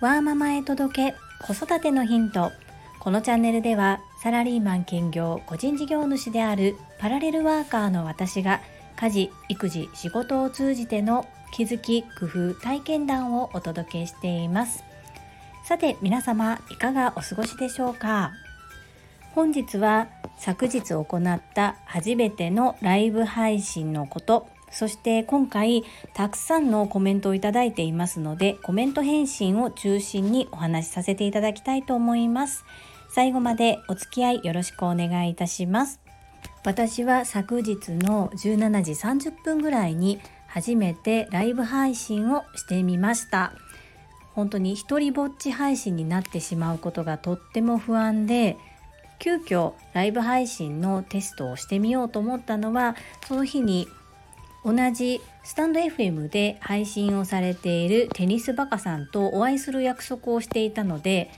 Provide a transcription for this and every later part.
ワーママへ届け子育てのヒント。このチャンネルではサラリーマン兼業個人事業主であるパラレルワーカーの私が家事育児仕事を通じての気づき工夫体験談をお届けしています。さて皆様いかがお過ごしでしょうか？本日は昨日行った初めてのライブ配信のこと。そして今回たくさんのコメントをいただいていますのでコメント返信を中心にお話しさせていただきたいと思います。最後までお付き合いよろしくお願いいたします。私は昨日の17時30分ぐらいに初めてライブ配信をしてみました。本当に一人ぼっち配信になってしまうことがとっても不安で急遽ライブ配信のテストをしてみようと思ったのはその日に同じスタンド FM で配信をされているテニスバカさんとお会いする約束をしていたので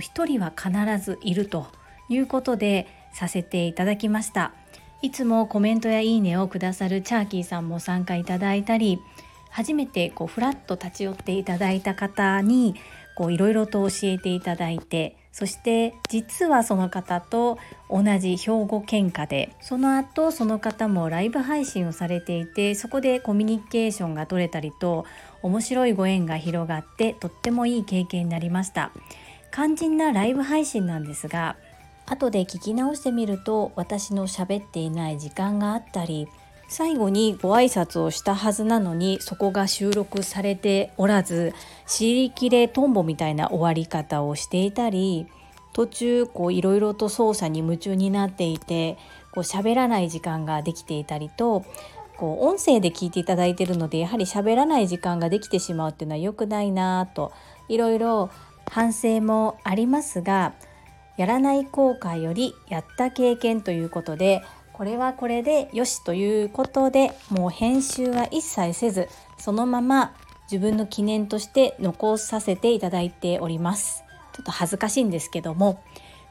一人は必ずいるということでさせていただきました。いつもコメントやいいねをくださるチャーキーさんも参加いただいたり初めてこうフラッと立ち寄っていただいた方にいろいろと教えていただいてそして実はその方と同じ兵庫県下でその後その方もライブ配信をされていてそこでコミュニケーションが取れたりと面白いご縁が広がってとってもいい経験になりました。肝心なライブ配信なんですが後で聞き直してみると私の喋っていない時間があったり最後にご挨拶をしたはずなのにそこが収録されておらず尻切れトンボみたいな終わり方をしていたり途中こういろいろと操作に夢中になっていてこう喋らない時間ができていたりとこう音声で聞いていただいているのでやはり喋らない時間ができてしまうっていうのは良くないなといろいろ反省もありますがやらない後悔よりやった経験ということでこれはこれでよしということでもう編集は一切せずそのまま自分の記念として残させていただいております。ちょっと恥ずかしいんですけども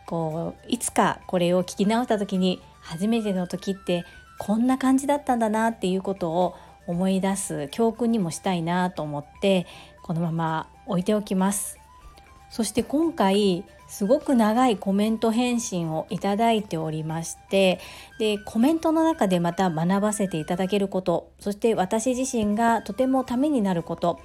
こういつかこれを聞き直した時に初めての時ってこんな感じだったんだなっていうことを思い出す教訓にもしたいなと思ってこのまま置いておきます。そして今回すごく長いコメント返信をいただいておりましてでコメントの中でまた学ばせていただけることそして私自身がとてもためになること。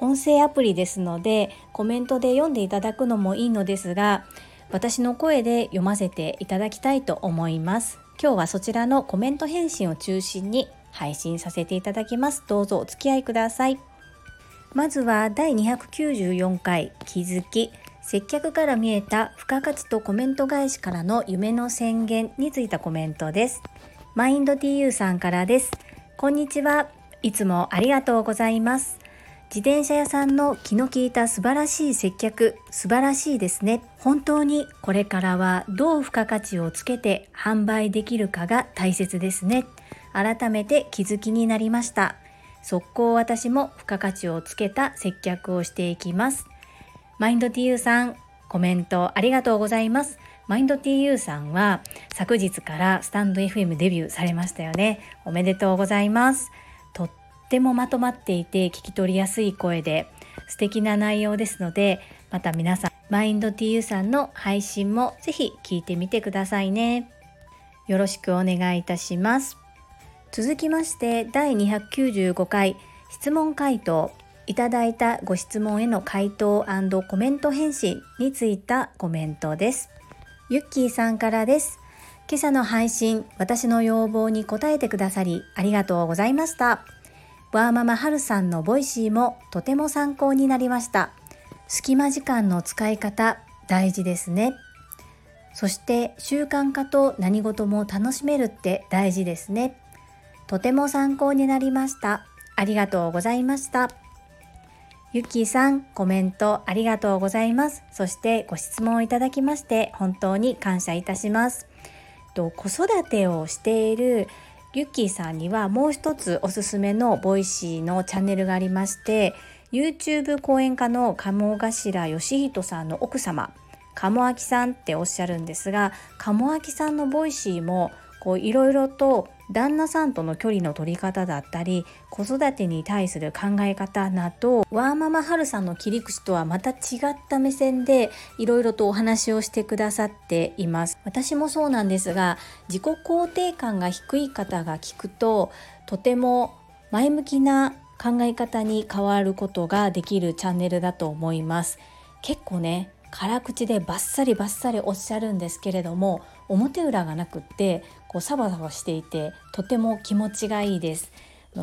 音声アプリですのでコメントで読んでいただくのもいいのですが私の声で読ませていただきたいと思います。今日はそちらのコメント返信を中心に配信させていただきます。どうぞお付き合いください。まずは第294回気づき。接客から見えた付加価値とコメント返しからの夢の宣言についたコメントです。マインド TU さんからです。こんにちは。いつもありがとうございます。自転車屋さんの気の利いた素晴らしい接客、素晴らしいですね。本当にこれからはどう付加価値をつけて販売できるかが大切ですね。改めて気づきになりました。速攻私も付加価値をつけた接客をしていきます。マインド TU さん、コメントありがとうございます。マインド TU さんは昨日からスタンド FM デビューされましたよね。おめでとうございます。とってもまとまっていて聞き取りやすい声で素敵な内容ですので、また皆さん、マインド TU さんの配信もぜひ聞いてみてくださいね。よろしくお願いいたします。続きまして第295回質問回答いただいたご質問への回答コメント返信についたコメントです。ゆっきーさんからです。今朝の配信、私の要望に応えてくださりありがとうございました。ワーママはるさんのボイシーもとても参考になりました。隙間時間の使い方大事ですね。そして習慣化と何事も楽しめるって大事ですね。とても参考になりました。ありがとうございました。ゆきさん、コメントありがとうございます。そしてご質問いただきまして本当に感謝いたします。と子育てをしているゆきーさんにはもう一つおすすめのボイシーのチャンネルがありまして YouTube 講演家の鴨頭嘉人さんの奥様鴨明さんっておっしゃるんですが鴨明さんのボイシーもいろいろと旦那さんとの距離の取り方だったり子育てに対する考え方などワーママハルさんの切り口とはまた違った目線でいろいろとお話をしてくださっています。私もそうなんですが自己肯定感が低い方が聞くととても前向きな考え方に変わることができるチャンネルだと思います。結構ね辛口でバッサリバッサリおっしゃるんですけれども表裏がなくってこうサバサバしていてとても気持ちがいいです。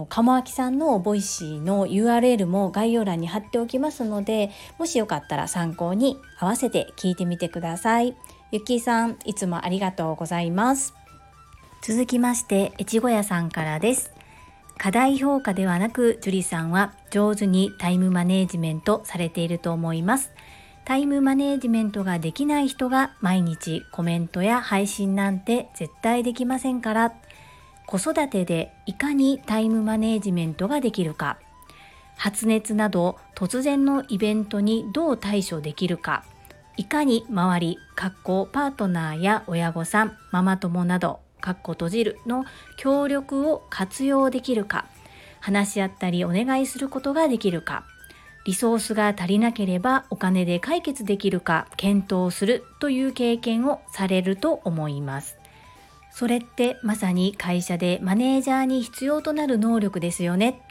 鴨明さんのボイシーの URL も概要欄に貼っておきますのでもしよかったら参考に合わせて聞いてみてください。ゆきさんいつもありがとうございます。続きまして越後屋さんからです。課題評価ではなく樹里さんは上手にタイムマネージメントされていると思います。タイムマネジメントができない人が毎日コメントや配信なんて絶対できませんから。子育てでいかにタイムマネジメントができるか。発熱など突然のイベントにどう対処できるか。いかに周り、学校、パートナーや親御さん、ママ友など、かっこ閉じるの協力を活用できるか、話し合ったりお願いすることができるか、リソースが足りなければお金で解決できるか検討するという経験をされると思います。それってまさに会社でマネージャーに必要となる能力ですよね。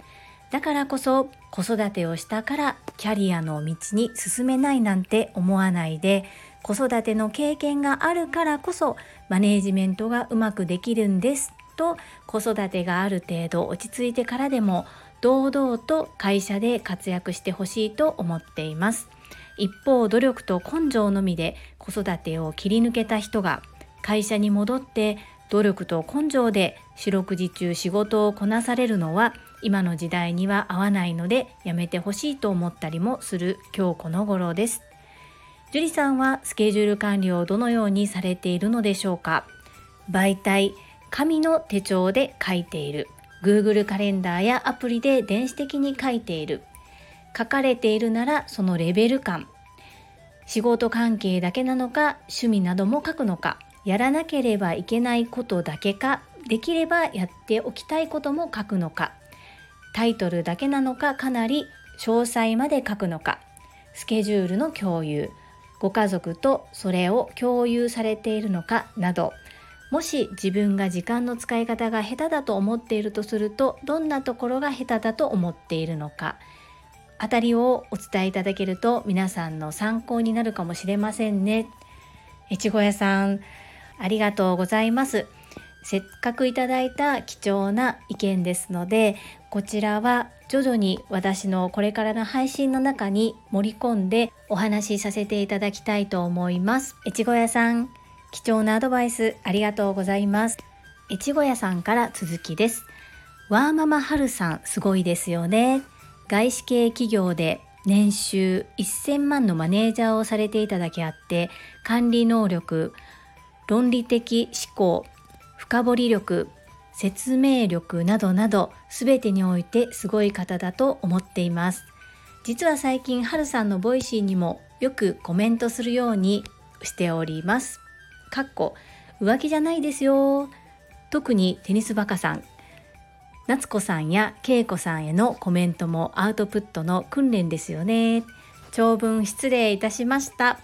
だからこそ子育てをしたからキャリアの道に進めないなんて思わないで子育ての経験があるからこそマネージメントがうまくできるんですと子育てがある程度落ち着いてからでも堂々と会社で活躍してほしいと思っています。一方努力と根性のみで子育てを切り抜けた人が会社に戻って努力と根性で四六時中仕事をこなされるのは今の時代には合わないのでやめてほしいと思ったりもする今日この頃です。樹里さんはスケジュール管理をどのようにされているのでしょうか。媒体紙の手帳で書いている。Google カレンダーやアプリで電子的に書いている。書かれているならそのレベル感。仕事関係だけなのか趣味なども書くのか。やらなければいけないことだけかできればやっておきたいことも書くのか。タイトルだけなのかかなり詳細まで書くのか。スケジュールの共有。ご家族とそれを共有されているのかなど。もし自分が時間の使い方が下手だと思っているとするとどんなところが下手だと思っているのかあたりをお伝えいただけると皆さんの参考になるかもしれませんね。越後屋さんありがとうございます。せっかくいただいた貴重な意見ですのでこちらは徐々に私のこれからの配信の中に盛り込んでお話しさせていただきたいと思います。越後屋さん貴重なアドバイスありがとうございます。越後屋さんから続きです。ワーママハルさんすごいですよね。外資系企業で年収1000万のマネージャーをされていただけあって管理能力論理的思考深掘り力説明力などなど全てにおいてすごい方だと思っています実は最近はるさんのボイシーにもよくコメントするようにしておりますかっこ浮気じゃないですよ。特にテニスバカさん。夏子さんや恵子さんへのコメントもアウトプットの訓練ですよね。長文失礼いたしました。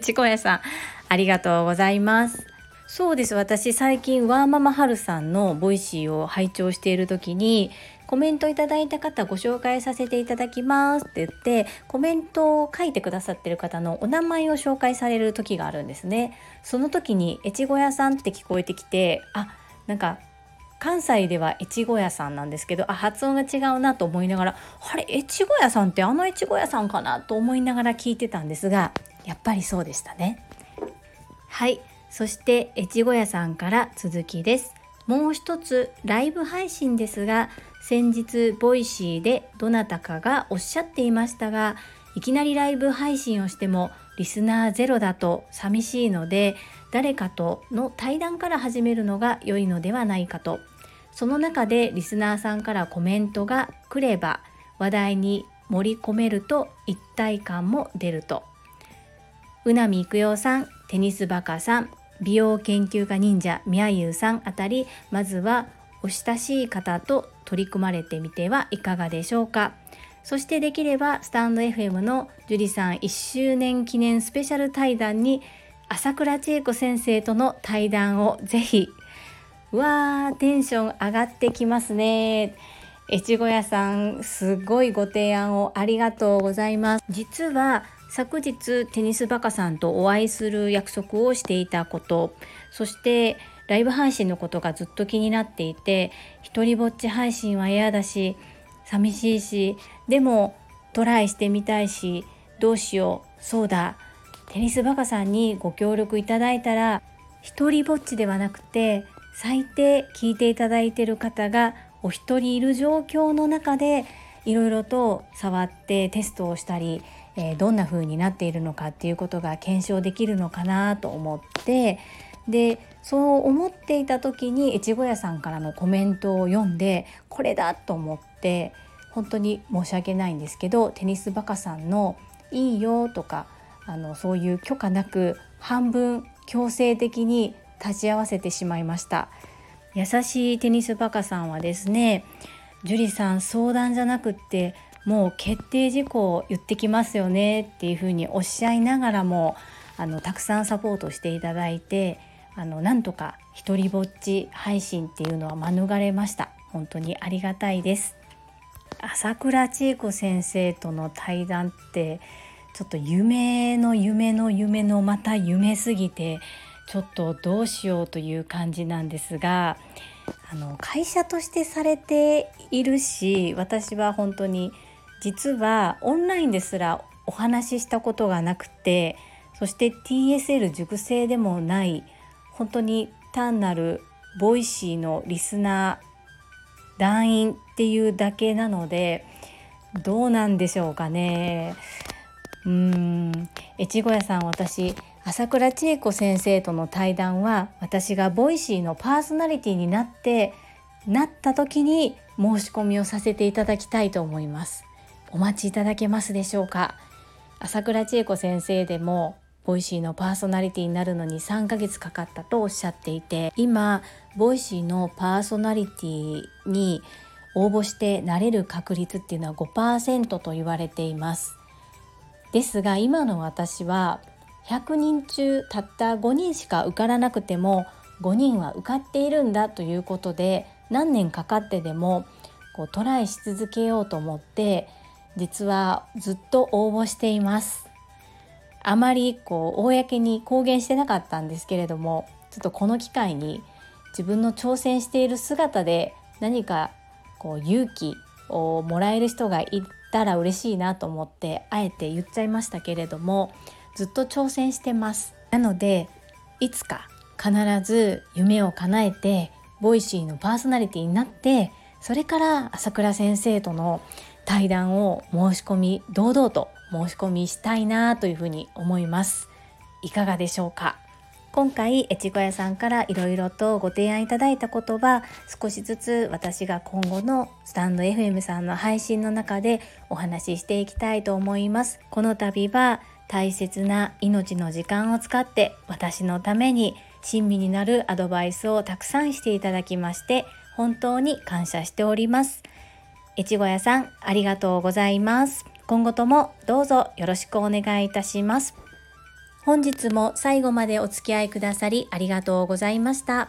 越後屋さんありがとうございます。そうです。私最近ワーママハルさんのボイシーを拝聴している時にコメントいただいた方ご紹介させていただきますって言ってコメントを書いてくださってる方のお名前を紹介される時があるんですね。その時に越後屋さんって聞こえてきてあなんか関西では越後屋さんなんですけどあ発音が違うなと思いながらあれ越後屋さんってあの越後屋さんかなと思いながら聞いてたんですがやっぱりそうでしたね。はい。そして越後屋さんから続きです。もう一つライブ配信ですが先日ボイシーでどなたかがおっしゃっていましたがいきなりライブ配信をしてもリスナーゼロだと寂しいので誰かとの対談から始めるのが良いのではないかと。その中でリスナーさんからコメントが来れば話題に盛り込めると一体感も出ると。宇波育代さんテニスバカさん美容研究家忍者みやゆうさんあたりまずはお親しい方と取り組まれてみてはいかがでしょうか。そしてできればスタンド FM の樹里さん1周年記念スペシャル対談に朝倉千恵子先生との対談をぜひ。うわーテンション上がってきますね。越後屋さんすごいご提案をありがとうございます。実は昨日テニスバカさんとお会いする約束をしていたこと。そしてライブ配信のことがずっと気になっていて一りぼっち配信は嫌だし寂しいしでもトライしてみたいしどうしよう。そうだ。テニスバカさんにご協力いただいたら一人ぼっちではなくて最低聞いていただいている方がお一人いる状況の中でいろいろと触ってテストをしたり、えー、どんな風になっているのかっていうことが検証できるのかなと思ってでそう思っていた時に越後屋さんからのコメントを読んでこれだと思って本当に申し訳ないんですけどテニスバカさんの「いいよ」とかあのそういう許可なく半分強制的に立ち会わせてしまいました。優しいテニスバカさんはですね樹里さん相談じゃなくってもう決定事項を言ってきますよねっていうふうにおっしゃいながらもあのたくさんサポートしていただいてあのなんとか一りぼっち配信っていうのは免れました。本当にありがたいです。朝倉千恵子先生との対談ってちょっと夢の夢の夢のまた夢すぎてちょっとどうしようという感じなんですがあの会社としてされているし私は本当に実はオンラインですらお話ししたことがなくてそして TSL 熟成でもない本当に単なるボイシーのリスナー団員っていうだけなのでどうなんでしょうかね。うーん。越後屋さん私朝倉千恵子先生との対談は私がボイシーのパーソナリティになってなった時に申し込みをさせていただきたいと思います。お待ちいただけますでしょうか。朝倉千恵子先生でもボイシーのパーソナリティになるのに3ヶ月かかったとおっしゃっていて今ボイシーのパーソナリティに応募してなれる確率っていうのは5%と言われています。ですが今の私は100人中たった5人しか受からなくても5人は受かっているんだということで何年かかってでもこうトライし続けようと思って実はずっと応募しています。あまりこう公に公言してなかったんですけれどもちょっとこの機会に自分の挑戦している姿で何かこう勇気をもらえる人がいたら嬉しいなと思ってあえて言っちゃいましたけれどもずっと挑戦してます。なのでいつか必ず夢を叶えてボイシーのパーソナリティになってそれから朝倉先生との対談を申し込み堂々と申し込みしたいなというふうに思います。いかがでしょうか？今回越後屋さんからいろいろとご提案いただいた言葉少しずつ私が今後のスタンド FM さんの配信の中でお話ししていきたいと思います。この度は大切な命の時間を使って私のために親身になるアドバイスをたくさんしていただきまして本当に感謝しております。越後屋さんありがとうございます。今後ともどうぞよろしくお願いいたします。本日も最後までお付き合いくださりありがとうございました。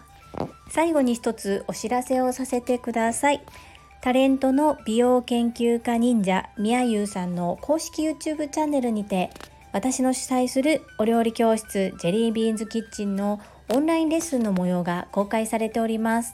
最後に一つお知らせをさせてください。タレントの美容研究家忍者みやゆうさんの公式 YouTube チャンネルにて私の主催するお料理教室ジェリービーンズキッチンのオンラインレッスンの模様が公開されております。